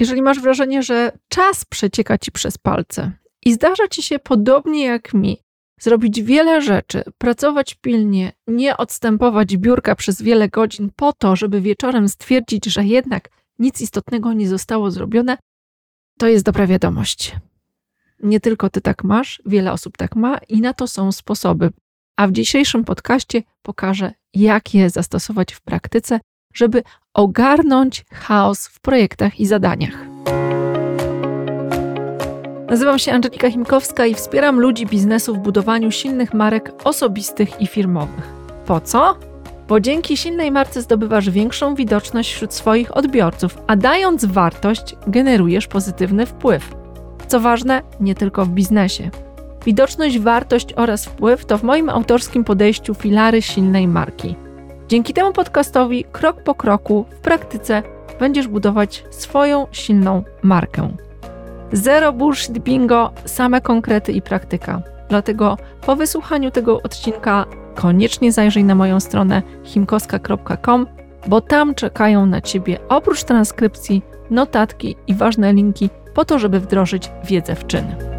Jeżeli masz wrażenie, że czas przecieka ci przez palce i zdarza ci się podobnie jak mi, zrobić wiele rzeczy, pracować pilnie, nie odstępować biurka przez wiele godzin po to, żeby wieczorem stwierdzić, że jednak nic istotnego nie zostało zrobione, to jest dobra wiadomość. Nie tylko ty tak masz, wiele osób tak ma i na to są sposoby. A w dzisiejszym podcaście pokażę, jak je zastosować w praktyce, żeby ogarnąć chaos w projektach i zadaniach. Nazywam się Angelika Chimkowska i wspieram ludzi biznesu w budowaniu silnych marek osobistych i firmowych. Po co? Bo dzięki silnej marce zdobywasz większą widoczność wśród swoich odbiorców, a dając wartość, generujesz pozytywny wpływ. Co ważne, nie tylko w biznesie. Widoczność, wartość oraz wpływ to w moim autorskim podejściu filary silnej marki. Dzięki temu podcastowi, krok po kroku, w praktyce będziesz budować swoją silną markę. Zero bullshit bingo, same konkrety i praktyka. Dlatego po wysłuchaniu tego odcinka koniecznie zajrzyj na moją stronę himkoska.com, bo tam czekają na Ciebie oprócz transkrypcji, notatki i ważne linki po to, żeby wdrożyć wiedzę w czyn.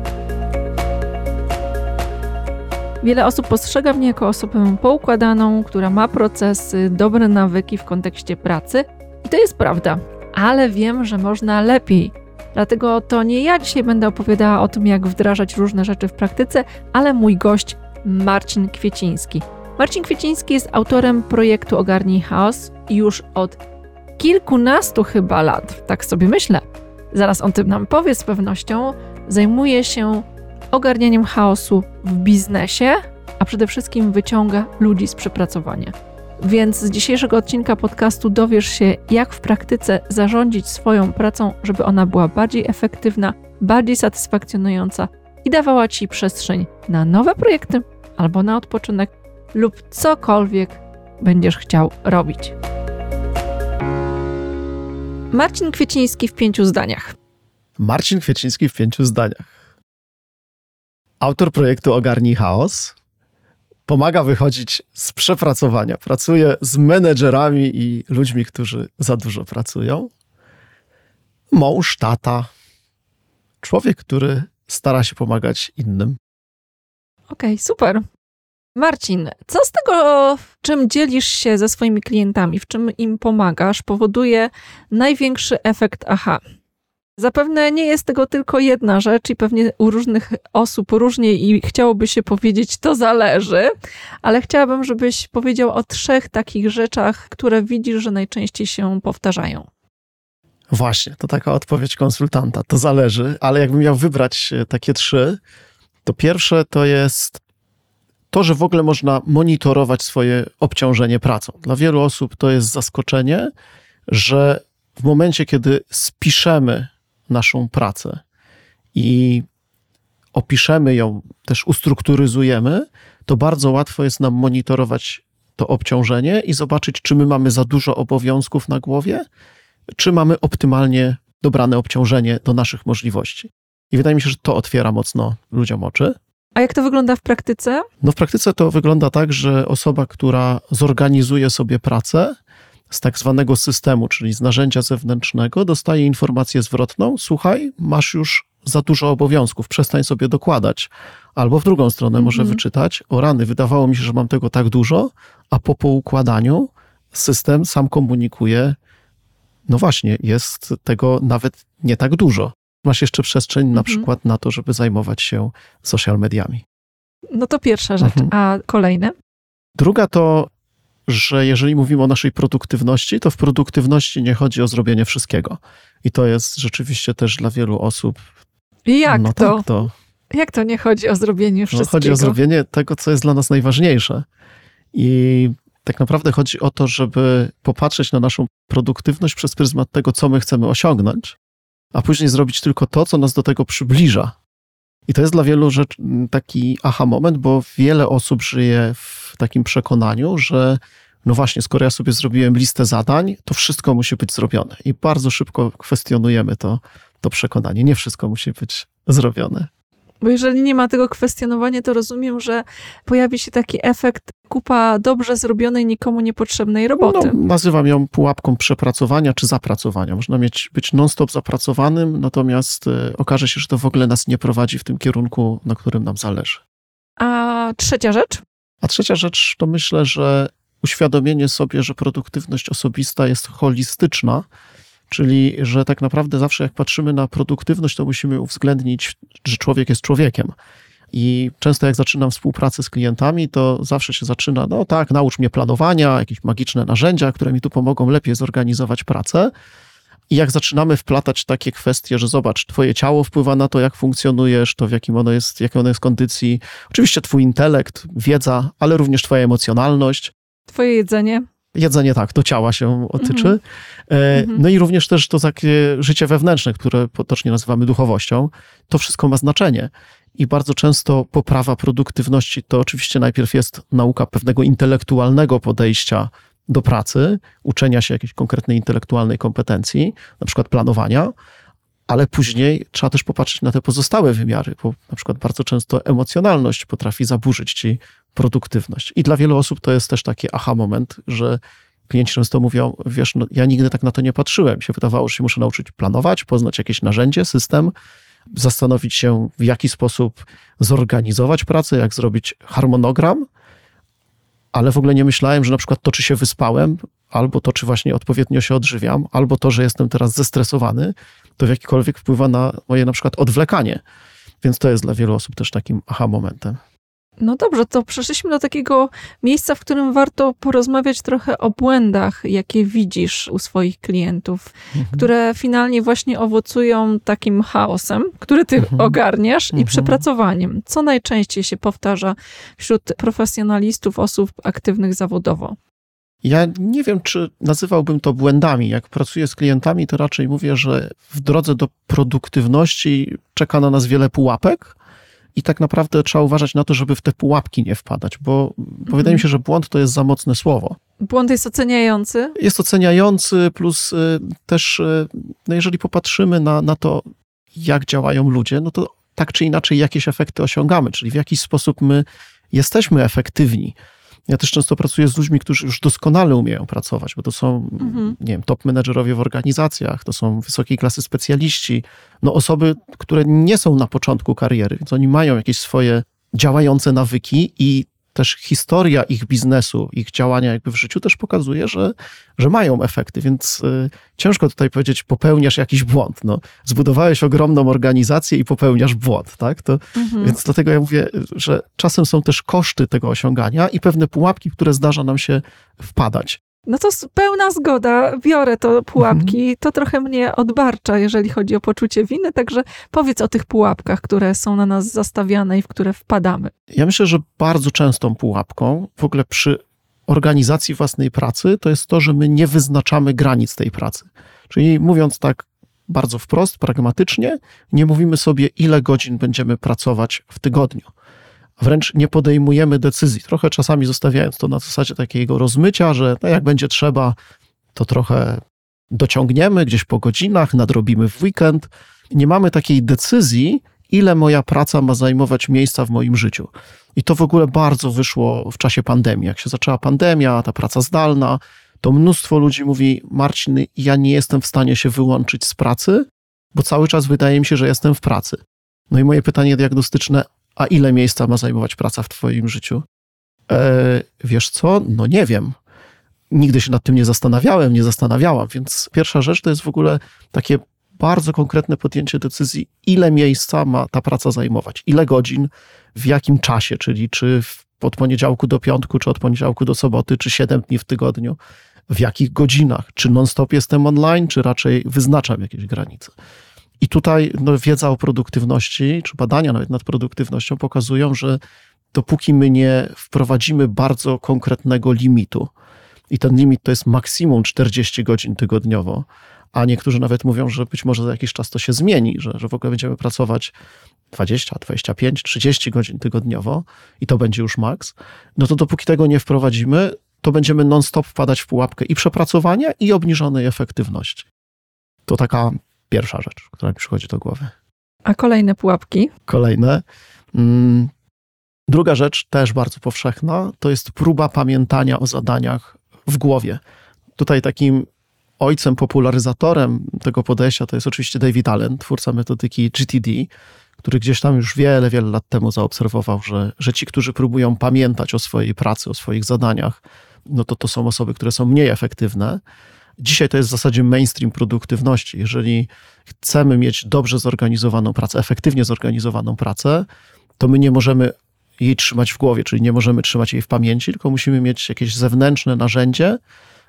Wiele osób postrzega mnie jako osobę poukładaną, która ma procesy, dobre nawyki w kontekście pracy i to jest prawda, ale wiem, że można lepiej Dlatego to nie ja dzisiaj będę opowiadała o tym, jak wdrażać różne rzeczy w praktyce, ale mój gość Marcin Kwieciński. Marcin Kwieciński jest autorem projektu Ogarnij Chaos już od kilkunastu chyba lat, tak sobie myślę. Zaraz on tym nam powie z pewnością. Zajmuje się ogarnianiem chaosu w biznesie, a przede wszystkim wyciąga ludzi z przepracowania. Więc z dzisiejszego odcinka podcastu dowiesz się, jak w praktyce zarządzić swoją pracą, żeby ona była bardziej efektywna, bardziej satysfakcjonująca i dawała ci przestrzeń na nowe projekty albo na odpoczynek lub cokolwiek będziesz chciał robić. Marcin Kwieciński w pięciu zdaniach. Marcin Kwieciński w pięciu zdaniach. Autor projektu Ogarnij Chaos, pomaga wychodzić z przepracowania. Pracuje z menedżerami i ludźmi, którzy za dużo pracują. Mąż, tata, człowiek, który stara się pomagać innym. Okej, okay, super. Marcin, co z tego, czym dzielisz się ze swoimi klientami, w czym im pomagasz, powoduje największy efekt aha? Zapewne nie jest tego tylko jedna rzecz i pewnie u różnych osób różnie i chciałoby się powiedzieć, to zależy, ale chciałabym, żebyś powiedział o trzech takich rzeczach, które widzisz, że najczęściej się powtarzają. Właśnie, to taka odpowiedź konsultanta. To zależy, ale jakbym miał wybrać e, takie trzy, to pierwsze to jest to, że w ogóle można monitorować swoje obciążenie pracą. Dla wielu osób to jest zaskoczenie, że w momencie, kiedy spiszemy naszą pracę i opiszemy ją, też ustrukturyzujemy, to bardzo łatwo jest nam monitorować to obciążenie i zobaczyć, czy my mamy za dużo obowiązków na głowie, czy mamy optymalnie dobrane obciążenie do naszych możliwości. I wydaje mi się, że to otwiera mocno ludziom oczy. A jak to wygląda w praktyce? No, w praktyce to wygląda tak, że osoba, która zorganizuje sobie pracę, z tak zwanego systemu, czyli z narzędzia zewnętrznego, dostaje informację zwrotną: Słuchaj, masz już za dużo obowiązków, przestań sobie dokładać. Albo w drugą stronę mm -hmm. może mhm. wyczytać: O rany, wydawało mi się, że mam tego tak dużo, a po poukładaniu system sam komunikuje: No właśnie, jest tego nawet nie tak dużo. Masz jeszcze przestrzeń mm -hmm. na mhm. przykład na to, żeby zajmować się social mediami. No to pierwsza rzecz. Mm -hmm. A kolejne? Druga to że jeżeli mówimy o naszej produktywności, to w produktywności nie chodzi o zrobienie wszystkiego. I to jest rzeczywiście też dla wielu osób. Jak no to? Tak, to? Jak to nie chodzi o zrobienie wszystkiego? No, chodzi o zrobienie tego, co jest dla nas najważniejsze. I tak naprawdę chodzi o to, żeby popatrzeć na naszą produktywność przez pryzmat tego, co my chcemy osiągnąć, a później zrobić tylko to, co nas do tego przybliża. I to jest dla wielu rzecz, taki aha moment, bo wiele osób żyje w takim przekonaniu, że no właśnie, skoro ja sobie zrobiłem listę zadań, to wszystko musi być zrobione. I bardzo szybko kwestionujemy to, to przekonanie. Nie wszystko musi być zrobione. Bo jeżeli nie ma tego kwestionowania, to rozumiem, że pojawi się taki efekt kupa dobrze zrobionej, nikomu niepotrzebnej roboty. No, nazywam ją pułapką przepracowania czy zapracowania. Można mieć, być non-stop zapracowanym, natomiast y, okaże się, że to w ogóle nas nie prowadzi w tym kierunku, na którym nam zależy. A trzecia rzecz? A trzecia rzecz to myślę, że uświadomienie sobie, że produktywność osobista jest holistyczna, czyli że tak naprawdę zawsze jak patrzymy na produktywność, to musimy uwzględnić, że człowiek jest człowiekiem. I często jak zaczynam współpracę z klientami, to zawsze się zaczyna, no tak, naucz mnie planowania, jakieś magiczne narzędzia, które mi tu pomogą lepiej zorganizować pracę. I jak zaczynamy wplatać takie kwestie, że zobacz, twoje ciało wpływa na to, jak funkcjonujesz, to w jakim ono jest, jakiej ono jest kondycji, oczywiście twój intelekt, wiedza, ale również twoja emocjonalność. Twoje jedzenie. Jedzenie tak, do ciała się otyczy. Mm -hmm. No i również też to takie życie wewnętrzne, które potocznie nazywamy duchowością. To wszystko ma znaczenie. I bardzo często poprawa produktywności to oczywiście najpierw jest nauka pewnego intelektualnego podejścia do pracy, uczenia się jakiejś konkretnej intelektualnej kompetencji, na przykład planowania, ale później trzeba też popatrzeć na te pozostałe wymiary, bo na przykład bardzo często emocjonalność potrafi zaburzyć ci produktywność. I dla wielu osób to jest też taki aha moment, że klienci często mówią, wiesz, no, ja nigdy tak na to nie patrzyłem. Się wydawało, że się muszę nauczyć planować, poznać jakieś narzędzie, system, zastanowić się, w jaki sposób zorganizować pracę, jak zrobić harmonogram, ale w ogóle nie myślałem, że na przykład to, czy się wyspałem, albo to, czy właśnie odpowiednio się odżywiam, albo to, że jestem teraz zestresowany, to w jakikolwiek wpływa na moje na przykład odwlekanie. Więc to jest dla wielu osób też takim aha momentem. No dobrze, to przeszliśmy do takiego miejsca, w którym warto porozmawiać trochę o błędach, jakie widzisz u swoich klientów, mhm. które finalnie właśnie owocują takim chaosem, który ty mhm. ogarniasz mhm. i przepracowaniem. Co najczęściej się powtarza wśród profesjonalistów, osób aktywnych zawodowo? Ja nie wiem, czy nazywałbym to błędami. Jak pracuję z klientami, to raczej mówię, że w drodze do produktywności czeka na nas wiele pułapek i tak naprawdę trzeba uważać na to, żeby w te pułapki nie wpadać, bo, mhm. wydaje mi się, że błąd to jest za mocne słowo. Błąd jest oceniający? Jest oceniający, plus y, też, y, no jeżeli popatrzymy na, na to, jak działają ludzie, no to tak czy inaczej jakieś efekty osiągamy, czyli w jakiś sposób my jesteśmy efektywni. Ja też często pracuję z ludźmi, którzy już doskonale umieją pracować, bo to są, mhm. nie wiem, top menedżerowie w organizacjach, to są wysokiej klasy specjaliści, no osoby, które nie są na początku kariery, więc oni mają jakieś swoje działające nawyki i też historia ich biznesu, ich działania jakby w życiu też pokazuje, że, że mają efekty, więc y, ciężko tutaj powiedzieć, popełniasz jakiś błąd. No, zbudowałeś ogromną organizację i popełniasz błąd, tak? To, mhm. Więc dlatego ja mówię, że czasem są też koszty tego osiągania i pewne pułapki, które zdarza nam się wpadać. No to pełna zgoda, biorę to pułapki. Mhm. To trochę mnie odbarcza, jeżeli chodzi o poczucie winy, także powiedz o tych pułapkach, które są na nas zastawiane i w które wpadamy. Ja myślę, że bardzo częstą pułapką w ogóle przy organizacji własnej pracy to jest to, że my nie wyznaczamy granic tej pracy. Czyli mówiąc tak bardzo wprost, pragmatycznie, nie mówimy sobie, ile godzin będziemy pracować w tygodniu wręcz nie podejmujemy decyzji. Trochę czasami zostawiając to na zasadzie takiego rozmycia, że no jak będzie trzeba, to trochę dociągniemy gdzieś po godzinach, nadrobimy w weekend. Nie mamy takiej decyzji, ile moja praca ma zajmować miejsca w moim życiu. I to w ogóle bardzo wyszło w czasie pandemii. Jak się zaczęła pandemia, ta praca zdalna, to mnóstwo ludzi mówi: Marcin, ja nie jestem w stanie się wyłączyć z pracy, bo cały czas wydaje mi się, że jestem w pracy. No i moje pytanie diagnostyczne: a ile miejsca ma zajmować praca w Twoim życiu? E, wiesz co? No nie wiem. Nigdy się nad tym nie zastanawiałem, nie zastanawiałam, więc pierwsza rzecz to jest w ogóle takie bardzo konkretne podjęcie decyzji, ile miejsca ma ta praca zajmować, ile godzin, w jakim czasie, czyli czy od poniedziałku do piątku, czy od poniedziałku do soboty, czy 7 dni w tygodniu, w jakich godzinach, czy non-stop jestem online, czy raczej wyznaczam jakieś granice. I tutaj no, wiedza o produktywności, czy badania nawet nad produktywnością pokazują, że dopóki my nie wprowadzimy bardzo konkretnego limitu, i ten limit to jest maksimum 40 godzin tygodniowo, a niektórzy nawet mówią, że być może za jakiś czas to się zmieni, że, że w ogóle będziemy pracować 20, 25, 30 godzin tygodniowo i to będzie już maks, no to dopóki tego nie wprowadzimy, to będziemy non-stop wpadać w pułapkę i przepracowania, i obniżonej efektywności. To taka pierwsza rzecz, która mi przychodzi do głowy. A kolejne pułapki? Kolejne. Mm, druga rzecz, też bardzo powszechna, to jest próba pamiętania o zadaniach w głowie. Tutaj takim ojcem, popularyzatorem tego podejścia to jest oczywiście David Allen, twórca metodyki GTD, który gdzieś tam już wiele, wiele lat temu zaobserwował, że, że ci, którzy próbują pamiętać o swojej pracy, o swoich zadaniach, no to to są osoby, które są mniej efektywne. Dzisiaj to jest w zasadzie mainstream produktywności. Jeżeli chcemy mieć dobrze zorganizowaną pracę, efektywnie zorganizowaną pracę, to my nie możemy jej trzymać w głowie, czyli nie możemy trzymać jej w pamięci, tylko musimy mieć jakieś zewnętrzne narzędzie,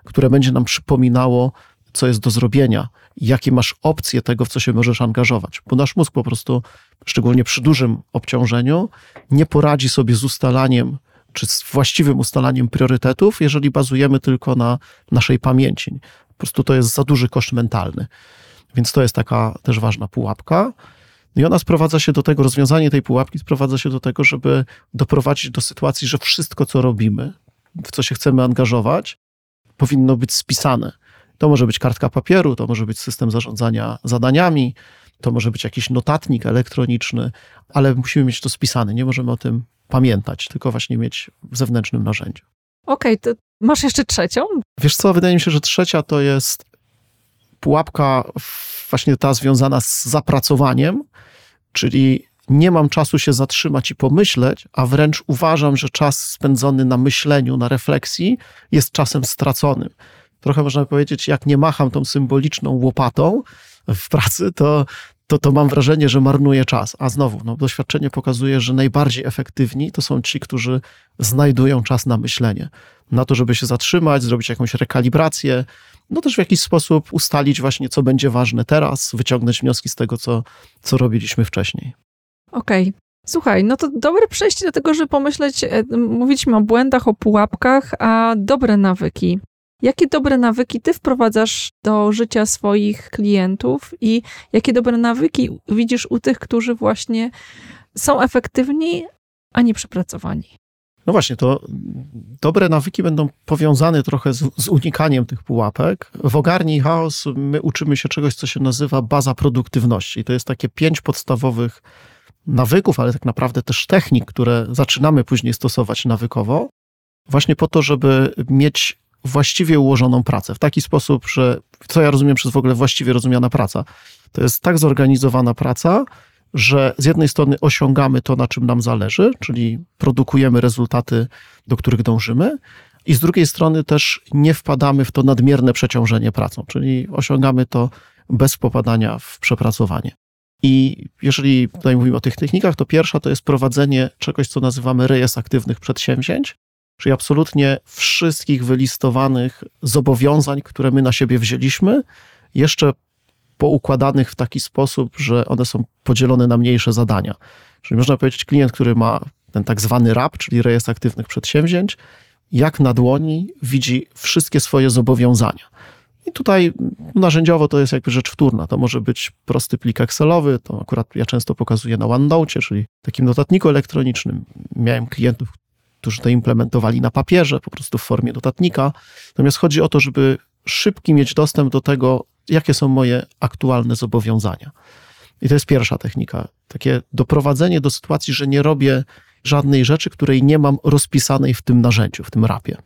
które będzie nam przypominało, co jest do zrobienia, jakie masz opcje tego, w co się możesz angażować. Bo nasz mózg po prostu, szczególnie przy dużym obciążeniu, nie poradzi sobie z ustalaniem czy z właściwym ustalaniem priorytetów, jeżeli bazujemy tylko na naszej pamięci. Po prostu to jest za duży koszt mentalny. Więc to jest taka też ważna pułapka. No I ona sprowadza się do tego, rozwiązanie tej pułapki sprowadza się do tego, żeby doprowadzić do sytuacji, że wszystko, co robimy, w co się chcemy angażować, powinno być spisane. To może być kartka papieru, to może być system zarządzania zadaniami, to może być jakiś notatnik elektroniczny, ale musimy mieć to spisane. Nie możemy o tym pamiętać, tylko właśnie mieć w zewnętrznym narzędziu. Okej, okay, to masz jeszcze trzecią? Wiesz co, wydaje mi się, że trzecia to jest pułapka właśnie ta związana z zapracowaniem, czyli nie mam czasu się zatrzymać i pomyśleć, a wręcz uważam, że czas spędzony na myśleniu, na refleksji jest czasem straconym. Trochę można powiedzieć, jak nie macham tą symboliczną łopatą w pracy, to, to, to mam wrażenie, że marnuję czas. A znowu, no, doświadczenie pokazuje, że najbardziej efektywni to są ci, którzy znajdują czas na myślenie, na to, żeby się zatrzymać, zrobić jakąś rekalibrację, no też w jakiś sposób ustalić właśnie, co będzie ważne teraz, wyciągnąć wnioski z tego, co, co robiliśmy wcześniej. Okej. Okay. Słuchaj, no to dobre przejście do tego, żeby pomyśleć, e, mówiliśmy o błędach, o pułapkach, a dobre nawyki. Jakie dobre nawyki ty wprowadzasz do życia swoich klientów i jakie dobre nawyki widzisz u tych, którzy właśnie są efektywni, a nie przepracowani? No właśnie, to dobre nawyki będą powiązane trochę z, z unikaniem tych pułapek. W ogarni chaos my uczymy się czegoś, co się nazywa baza produktywności. To jest takie pięć podstawowych nawyków, ale tak naprawdę też technik, które zaczynamy później stosować nawykowo, właśnie po to, żeby mieć właściwie ułożoną pracę. W taki sposób, że co ja rozumiem przez w ogóle właściwie rozumiana praca. To jest tak zorganizowana praca, że z jednej strony osiągamy to, na czym nam zależy, czyli produkujemy rezultaty, do których dążymy, i z drugiej strony też nie wpadamy w to nadmierne przeciążenie pracą, czyli osiągamy to bez popadania w przepracowanie. I jeżeli tutaj mówimy o tych technikach, to pierwsza to jest prowadzenie czegoś, co nazywamy rejestr aktywnych przedsięwzięć, czyli absolutnie wszystkich wylistowanych zobowiązań, które my na siebie wzięliśmy, jeszcze poukładanych w taki sposób, że one są podzielone na mniejsze zadania. Czyli można powiedzieć, klient, który ma ten tak zwany RAP, czyli rejestr aktywnych przedsięwzięć, jak na dłoni widzi wszystkie swoje zobowiązania. I tutaj narzędziowo to jest jakby rzecz wtórna. To może być prosty plik Excelowy, to akurat ja często pokazuję na OneNote, czyli takim notatniku elektronicznym. Miałem klientów, którzy to implementowali na papierze, po prostu w formie notatnika. Natomiast chodzi o to, żeby szybki mieć dostęp do tego, jakie są moje aktualne zobowiązania. I to jest pierwsza technika. Takie doprowadzenie do sytuacji, że nie robię żadnej rzeczy, której nie mam rozpisanej w tym narzędziu, w tym rapie.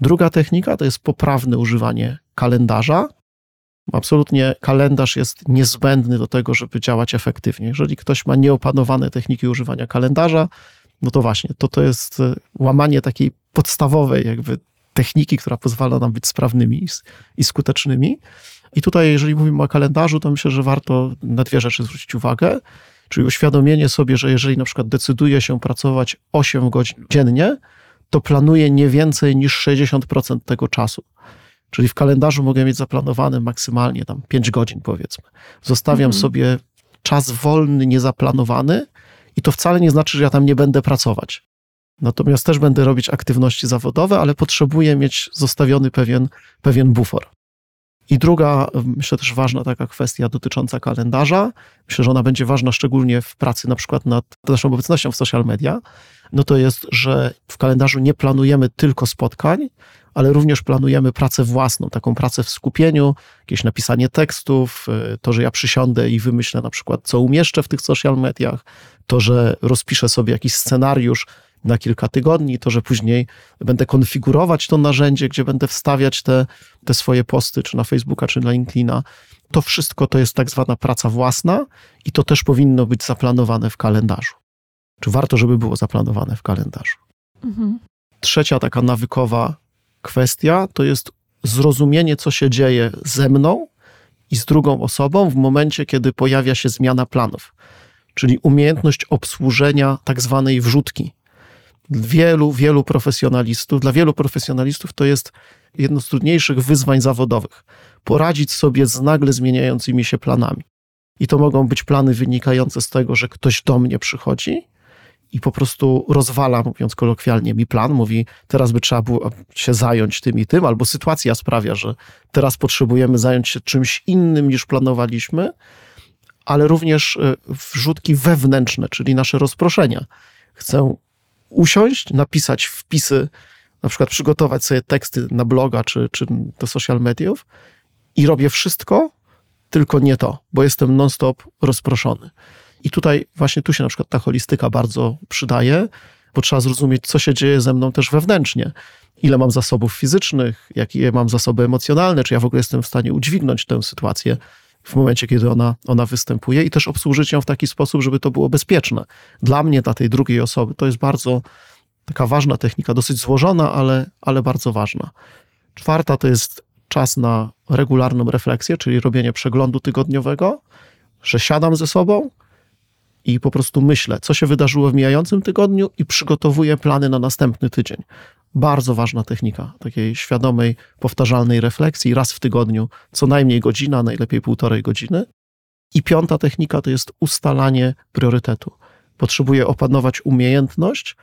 Druga technika to jest poprawne używanie kalendarza. Absolutnie kalendarz jest niezbędny do tego, żeby działać efektywnie. Jeżeli ktoś ma nieopanowane techniki używania kalendarza, no to właśnie, to, to jest e, łamanie takiej podstawowej jakby techniki, która pozwala nam być sprawnymi i skutecznymi. I tutaj, jeżeli mówimy o kalendarzu, to myślę, że warto na dwie rzeczy zwrócić uwagę. Czyli uświadomienie sobie, że jeżeli na przykład decyduje się pracować 8 godzin dziennie, to planuje nie więcej niż 60% tego czasu. Czyli w kalendarzu mogę mieć zaplanowane maksymalnie tam 5 godzin, powiedzmy. Zostawiam mhm. sobie czas wolny, niezaplanowany, i to wcale nie znaczy, że ja tam nie będę pracować. Natomiast też będę robić aktywności zawodowe, ale potrzebuję mieć zostawiony pewien, pewien bufor. I druga, myślę też ważna taka kwestia dotycząca kalendarza, myślę, że ona będzie ważna szczególnie w pracy na przykład nad naszą obecnością w social media, no to jest, że w kalendarzu nie planujemy tylko spotkań, ale również planujemy pracę własną, taką pracę w skupieniu, jakieś napisanie tekstów, y, to, że ja przysiądę i wymyślę na przykład, co umieszczę w tych social mediach, to, że rozpiszę sobie jakiś scenariusz na kilka tygodni, to, że później będę konfigurować to narzędzie, gdzie będę wstawiać te, te swoje posty, czy na Facebooka, czy na LinkedIna. To wszystko to jest tak zwana praca własna i to też powinno być zaplanowane w kalendarzu. Czy warto, żeby było zaplanowane w kalendarzu? Mhm. Trzecia taka nawykowa kwestia to jest zrozumienie, co się dzieje ze mną i z drugą osobą w momencie, kiedy pojawia się zmiana planów, czyli umiejętność obsłużenia tak zwanej wrzutki. Wielu, wielu profesjonalistów, dla wielu profesjonalistów to jest jedno z trudniejszych wyzwań zawodowych. Poradzić sobie z nagle zmieniającymi się planami. I to mogą być plany wynikające z tego, że ktoś do mnie przychodzi i po prostu rozwala, mówiąc kolokwialnie, mi plan, mówi, teraz by trzeba było się zająć tym i tym, albo sytuacja sprawia, że teraz potrzebujemy zająć się czymś innym niż planowaliśmy, ale również e, wrzutki wewnętrzne, czyli nasze rozproszenia. Chcę usiąść, napisać wpisy, na przykład przygotować sobie teksty na bloga czy, czy do social mediów i robię wszystko, tylko nie to, bo jestem non-stop rozproszony. I tutaj właśnie tu się na przykład ta holistyka bardzo przydaje, bo trzeba zrozumieć, co się dzieje ze mną też wewnętrznie. Ile mam zasobów fizycznych, jakie mam zasoby emocjonalne, czy ja w ogóle jestem w stanie udźwignąć tę sytuację w momencie, kiedy ona, ona występuje i też obsłużyć ją w taki sposób, żeby to było bezpieczne. Dla mnie, dla tej drugiej osoby, to jest bardzo taka ważna technika, dosyć złożona, ale, ale bardzo ważna. Czwarta to jest czas na regularną refleksję, czyli robienie przeglądu tygodniowego, że siadam ze sobą, i po prostu myślę, co się wydarzyło w mijającym tygodniu i przygotowuję plany na następny tydzień. Bardzo ważna technika takiej świadomej, powtarzalnej refleksji raz w tygodniu, co najmniej godzina, najlepiej półtorej godziny. I piąta technika to jest ustalanie priorytetu. Potrzebuję opanować umiejętność,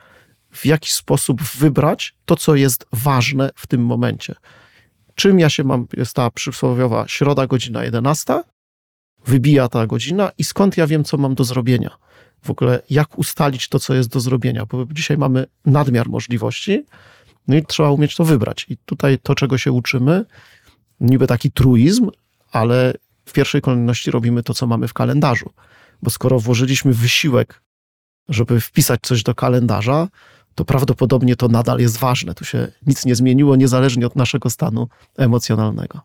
w jaki sposób wybrać to, co jest ważne w tym momencie. Czym ja się mam, jest ta przysłowiowa środa, godzina 11, wybija ta godzina i skąd ja wiem, co mam do zrobienia. W ogóle jak ustalić to, co jest do zrobienia, bo dzisiaj mamy nadmiar możliwości, no i trzeba umieć to wybrać. I tutaj to, czego się uczymy, niby taki truizm, ale w pierwszej kolejności robimy to, co mamy w kalendarzu. Bo skoro włożyliśmy wysiłek, żeby wpisać coś do kalendarza, to prawdopodobnie to nadal jest ważne. Tu się nic nie zmieniło, niezależnie od naszego stanu emocjonalnego.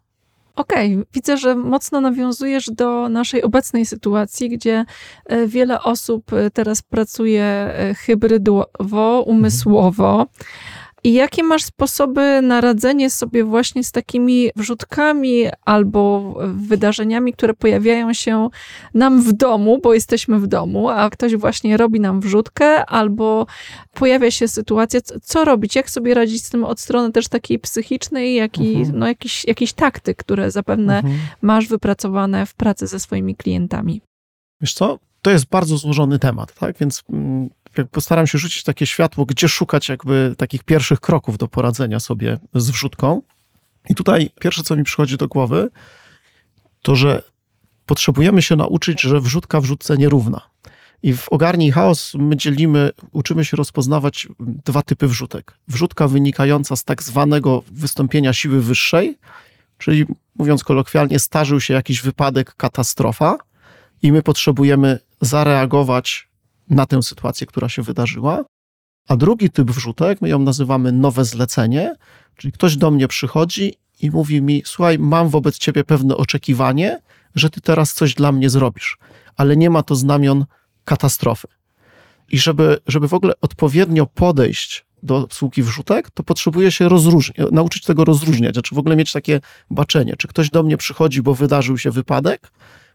Okej, okay. widzę, że mocno nawiązujesz do naszej obecnej sytuacji, gdzie e, wiele osób e, teraz pracuje e, hybrydowo, umysłowo. I jakie masz sposoby na radzenie sobie właśnie z takimi wrzutkami albo wydarzeniami, które pojawiają się nam w domu, bo jesteśmy w domu, a ktoś właśnie robi nam wrzutkę, albo pojawia się sytuacja, co robić, jak sobie radzić z tym od strony też takiej psychicznej, jak i mhm. no, jakiś, jakiś taktyk, które zapewne mhm. masz wypracowane w pracy ze swoimi klientami. Wiesz co, to jest bardzo złożony temat, tak? Więc mm, postaram się rzucić takie światło, gdzie szukać jakby takich pierwszych kroków do poradzenia sobie z wrzutką. I tutaj pierwsze, co mi przychodzi do głowy, to, że potrzebujemy się nauczyć, że wrzutka wrzutce nierówna. I w Ogarnij Chaos my dzielimy, uczymy się rozpoznawać dwa typy wrzutek. Wrzutka wynikająca z tak zwanego wystąpienia siły wyższej, czyli mówiąc kolokwialnie, starzył się jakiś wypadek, katastrofa i my potrzebujemy zareagować na tę sytuację, która się wydarzyła. A drugi typ wrzutek, my ją nazywamy nowe zlecenie, czyli ktoś do mnie przychodzi i mówi mi: Słuchaj, mam wobec ciebie pewne oczekiwanie, że ty teraz coś dla mnie zrobisz, ale nie ma to znamion katastrofy. I żeby, żeby w ogóle odpowiednio podejść do obsługi wrzutek, to potrzebuje się rozróżnić, nauczyć tego rozróżniać, znaczy w ogóle mieć takie baczenie, czy ktoś do mnie przychodzi, bo wydarzył się wypadek,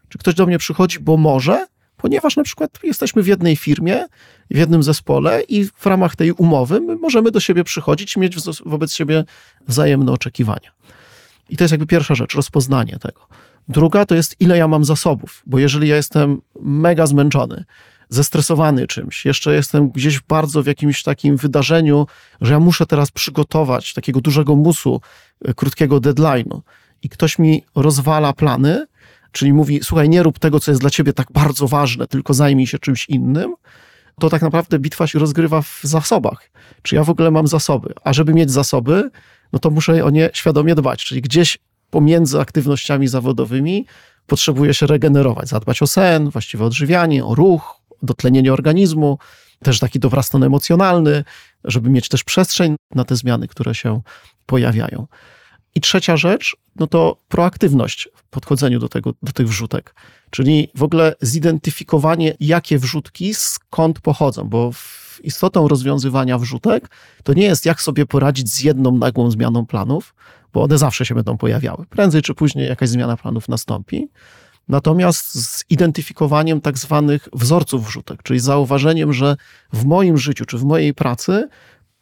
czy ktoś do mnie przychodzi, bo może, ponieważ na przykład jesteśmy w jednej firmie, w jednym zespole i w ramach tej umowy my możemy do siebie przychodzić i mieć wobec siebie wzajemne oczekiwania. I to jest jakby pierwsza rzecz, rozpoznanie tego. Druga to jest, ile ja mam zasobów, bo jeżeli ja jestem mega zmęczony, zestresowany czymś, jeszcze jestem gdzieś bardzo w jakimś takim wydarzeniu, że ja muszę teraz przygotować takiego dużego musu, e, krótkiego deadline'u i ktoś mi rozwala plany, czyli mówi: Słuchaj, nie rób tego, co jest dla ciebie tak bardzo ważne, tylko zajmij się czymś innym, to tak naprawdę bitwa się rozgrywa w zasobach. Czy ja w ogóle mam zasoby? A żeby mieć zasoby, no to muszę o nie świadomie dbać, czyli gdzieś pomiędzy aktywnościami zawodowymi potrzebuję się regenerować, zadbać o sen, właściwe odżywianie, o ruch, dotlenienie organizmu, też taki dobrostan emocjonalny, żeby mieć też przestrzeń na te zmiany, które się pojawiają. I trzecia rzecz, no to proaktywność w podchodzeniu do, tego, do tych wrzutek, czyli w ogóle zidentyfikowanie, jakie wrzutki skąd pochodzą, bo istotą rozwiązywania wrzutek to nie jest, jak sobie poradzić z jedną nagłą zmianą planów, bo one zawsze się będą pojawiały. Prędzej czy później jakaś zmiana planów nastąpi. Natomiast z identyfikowaniem tak zwanych wzorców wrzutek, czyli zauważeniem, że w moim życiu czy w mojej pracy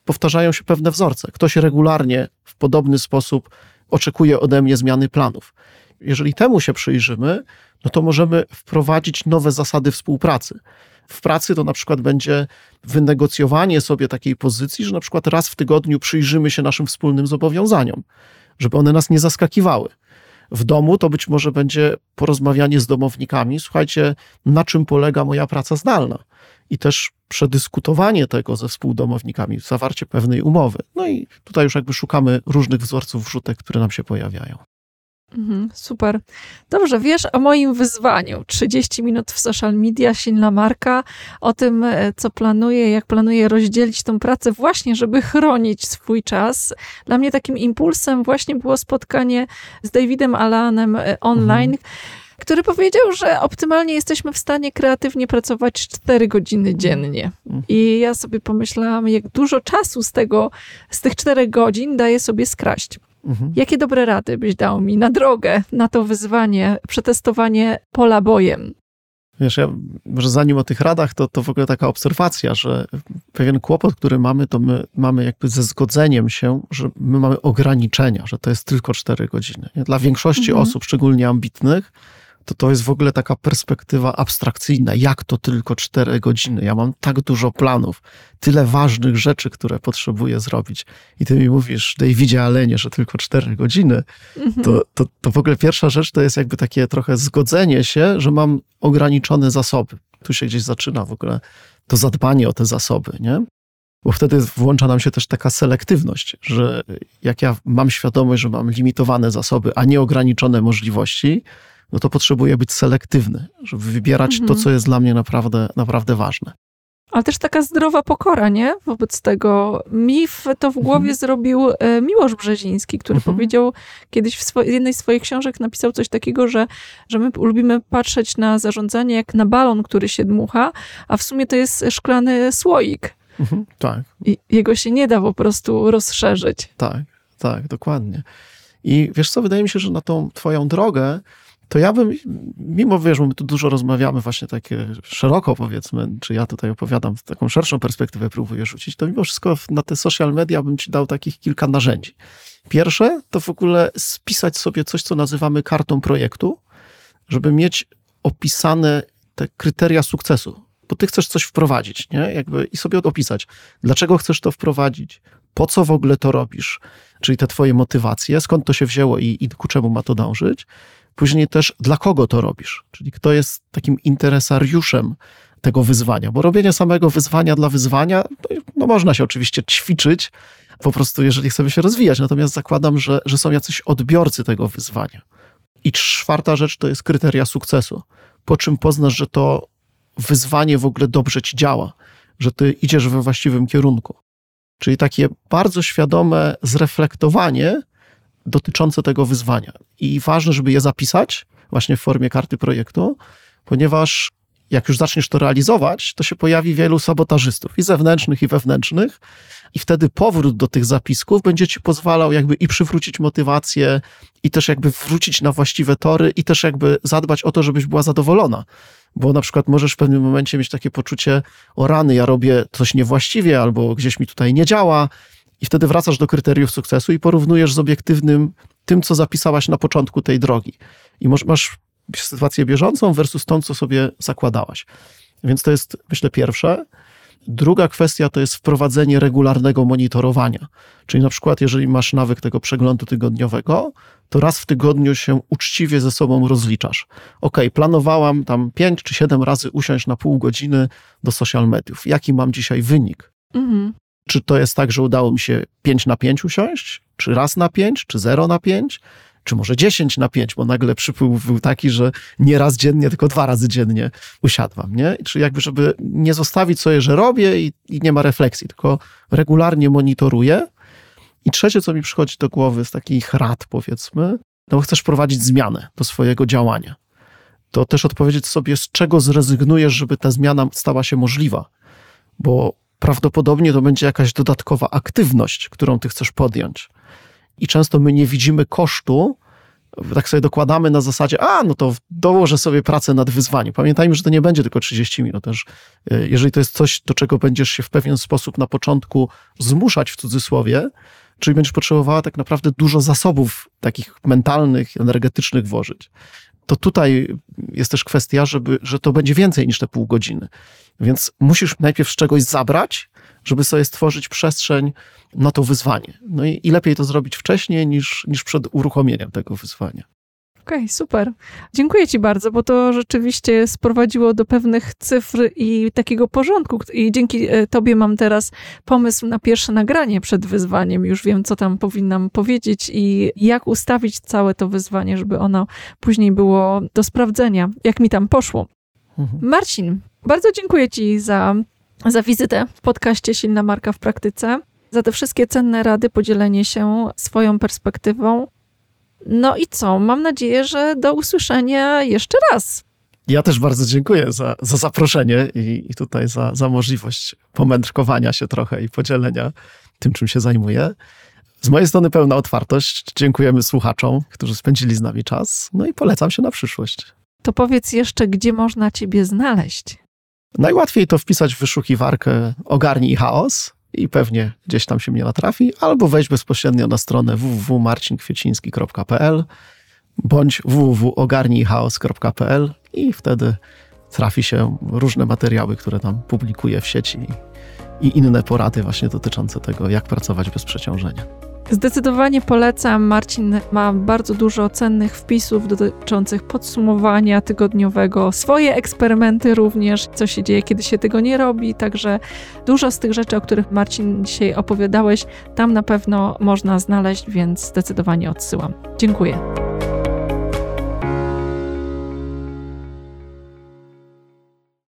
powtarzają się pewne wzorce. Ktoś regularnie w podobny sposób oczekuje ode mnie zmiany planów. Jeżeli temu się przyjrzymy, no to możemy wprowadzić nowe zasady współpracy. W pracy to na przykład będzie wynegocjowanie sobie takiej pozycji, że na przykład raz w tygodniu przyjrzymy się naszym wspólnym zobowiązaniom, żeby one nas nie zaskakiwały. W domu to być może będzie porozmawianie z domownikami. Słuchajcie, na czym polega moja praca zdalna? I też przedyskutowanie tego ze współdomownikami, zawarcie pewnej umowy. No i tutaj już jakby szukamy różnych wzorców wrzutek, które nam się pojawiają. Mhm, super. Dobrze, wiesz o moim wyzwaniu. 30 minut w social media, silna marka, o tym, e, co planuję, jak planuję rozdzielić tą pracę właśnie, żeby chronić swój czas. Dla mnie takim impulsem właśnie było spotkanie z Davidem Alanem e, online, mhm. Który powiedział, że optymalnie jesteśmy w stanie kreatywnie pracować 4 godziny dziennie. Mhm. I ja sobie pomyślałam, jak dużo czasu z tego, z tych 4 godzin daję sobie skraść. Mhm. Jakie dobre rady byś dał mi na drogę, na to wyzwanie, przetestowanie pola bojem? Wiesz, ja może zanim o tych radach, to, to w ogóle taka obserwacja, że pewien kłopot, który mamy, to my mamy jakby ze zgodzeniem się, że my mamy ograniczenia, że to jest tylko 4 godziny. Dla większości mhm. osób, szczególnie ambitnych, to to jest w ogóle taka perspektywa abstrakcyjna. Jak to tylko cztery godziny? Ja mam tak dużo planów, tyle ważnych rzeczy, które potrzebuję zrobić. I ty mi mówisz, Davidzie Alenie, że tylko cztery godziny. Mhm. To, to, to w ogóle pierwsza rzecz to jest jakby takie trochę zgodzenie się, że mam ograniczone zasoby. Tu się gdzieś zaczyna w ogóle to zadbanie o te zasoby, nie? Bo wtedy włącza nam się też taka selektywność, że jak ja mam świadomość, że mam limitowane zasoby, a nieograniczone możliwości, no to potrzebuję być selektywny, żeby wybierać mhm. to, co jest dla mnie naprawdę, naprawdę ważne. Ale też taka zdrowa pokora, nie? Wobec tego mif to w głowie mhm. zrobił e, Miłosz Brzeziński, który mhm. powiedział kiedyś w swojej, jednej z swoich książek napisał coś takiego, że, że my lubimy patrzeć na zarządzanie jak na balon, który się dmucha, a w sumie to jest szklany słoik. Mhm. Tak. I jego się nie da po prostu rozszerzyć. Tak, tak, dokładnie. I wiesz co, wydaje mi się, że na tą twoją drogę to ja bym, mimo wiesz, my tu dużo rozmawiamy właśnie takie szeroko powiedzmy, czy ja tutaj opowiadam, taką szerszą perspektywę próbuję rzucić, to mimo wszystko na te social media bym ci dał takich kilka narzędzi. Pierwsze to w ogóle spisać sobie coś, co nazywamy kartą projektu, żeby mieć opisane te kryteria sukcesu, bo ty chcesz coś wprowadzić, nie? Jakby i sobie opisać, dlaczego chcesz to wprowadzić, po co w ogóle to robisz, czyli te twoje motywacje, skąd to się wzięło i, i ku czemu ma to dążyć. Później też dla kogo to robisz, czyli kto jest takim interesariuszem tego wyzwania, bo robienie samego wyzwania dla wyzwania, no, no można się oczywiście ćwiczyć, po prostu jeżeli chcemy się rozwijać, natomiast zakładam, że, że są jacyś odbiorcy tego wyzwania. I czwarta rzecz to jest kryteria sukcesu, po czym poznasz, że to wyzwanie w ogóle dobrze ci działa, że ty idziesz we właściwym kierunku. Czyli takie bardzo świadome zreflektowanie dotyczące tego wyzwania. I ważne, żeby je zapisać właśnie w formie karty projektu, ponieważ jak już zaczniesz to realizować, to się pojawi wielu sabotażystów, i zewnętrznych, i wewnętrznych, i wtedy powrót do tych zapisków będzie ci pozwalał jakby i przywrócić motywację, i też jakby wrócić na właściwe tory, i też jakby zadbać o to, żebyś była zadowolona. Bo na przykład możesz w pewnym momencie mieć takie poczucie, o rany, ja robię coś niewłaściwie, albo gdzieś mi tutaj nie działa, i wtedy wracasz do kryteriów sukcesu i porównujesz z obiektywnym tym, co zapisałaś na początku tej drogi. I masz sytuację bieżącą versus tą, co sobie zakładałaś. Więc to jest, myślę, pierwsze. Druga kwestia to jest wprowadzenie regularnego monitorowania. Czyli na przykład, jeżeli masz nawyk tego przeglądu tygodniowego, to raz w tygodniu się uczciwie ze sobą rozliczasz. Ok, planowałam tam pięć czy siedem razy usiąść na pół godziny do social mediów. Jaki mam dzisiaj wynik? Mhm. Czy to jest tak, że udało mi się 5 na 5 usiąść? Czy raz na 5? Czy 0 na 5? Czy może 10 na 5, bo nagle przypływ był taki, że nie raz dziennie, tylko dwa razy dziennie usiadłam, nie? Czy jakby, żeby nie zostawić sobie, że robię i, i nie ma refleksji, tylko regularnie monitoruję. I trzecie, co mi przychodzi do głowy z takich rad, powiedzmy, no chcesz prowadzić zmianę do swojego działania. To też odpowiedzieć sobie, z czego zrezygnujesz, żeby ta zmiana stała się możliwa. Bo prawdopodobnie to będzie jakaś dodatkowa aktywność, którą ty chcesz podjąć. I często my nie widzimy kosztu, tak sobie dokładamy na zasadzie, a no to dołożę sobie pracę nad wyzwaniem. Pamiętajmy, że to nie będzie tylko 30 minut. Też, e, jeżeli to jest coś, do czego będziesz się w pewien sposób na początku zmuszać w cudzysłowie, czyli będziesz potrzebowała tak naprawdę dużo zasobów takich mentalnych, energetycznych włożyć. To tutaj jest też kwestia, żeby, że to będzie więcej niż te pół godziny. Więc musisz najpierw z czegoś zabrać, żeby sobie stworzyć przestrzeń na to wyzwanie. No i, i lepiej to zrobić wcześniej niż, niż przed uruchomieniem tego wyzwania. Okej, okay, super. Dziękuję Ci bardzo, bo to rzeczywiście sprowadziło do pewnych cyfr i takiego porządku. I dzięki e, Tobie mam teraz pomysł na pierwsze nagranie przed wyzwaniem. Już wiem, co tam powinnam powiedzieć i jak ustawić całe to wyzwanie, żeby ono później było do sprawdzenia, jak mi tam poszło. Mhm. Marcin, bardzo dziękuję Ci za, za wizytę w podcaście Silna Marka w Praktyce, za te wszystkie cenne rady, podzielenie się swoją perspektywą. No i co? Mam nadzieję, że do usłyszenia jeszcze raz. Ja też bardzo dziękuję za, za zaproszenie i, i tutaj za, za możliwość pomędrkowania się trochę i podzielenia tym, czym się zajmuję. Z mojej strony pełna otwartość. Dziękujemy słuchaczom, którzy spędzili z nami czas. No i polecam się na przyszłość. To powiedz jeszcze, gdzie można Ciebie znaleźć? Najłatwiej to wpisać w wyszukiwarkę Ogarnij chaos i pewnie gdzieś tam się mnie natrafi, albo wejść bezpośrednio na stronę www.marcinkwieciński.pl bądź www.ogarnijchaos.pl i wtedy trafi się różne materiały, które tam publikuję w sieci i inne porady właśnie dotyczące tego, jak pracować bez przeciążenia. Zdecydowanie polecam. Marcin ma bardzo dużo cennych wpisów dotyczących podsumowania tygodniowego, swoje eksperymenty również, co się dzieje, kiedy się tego nie robi. Także dużo z tych rzeczy, o których Marcin dzisiaj opowiadałeś, tam na pewno można znaleźć, więc zdecydowanie odsyłam. Dziękuję.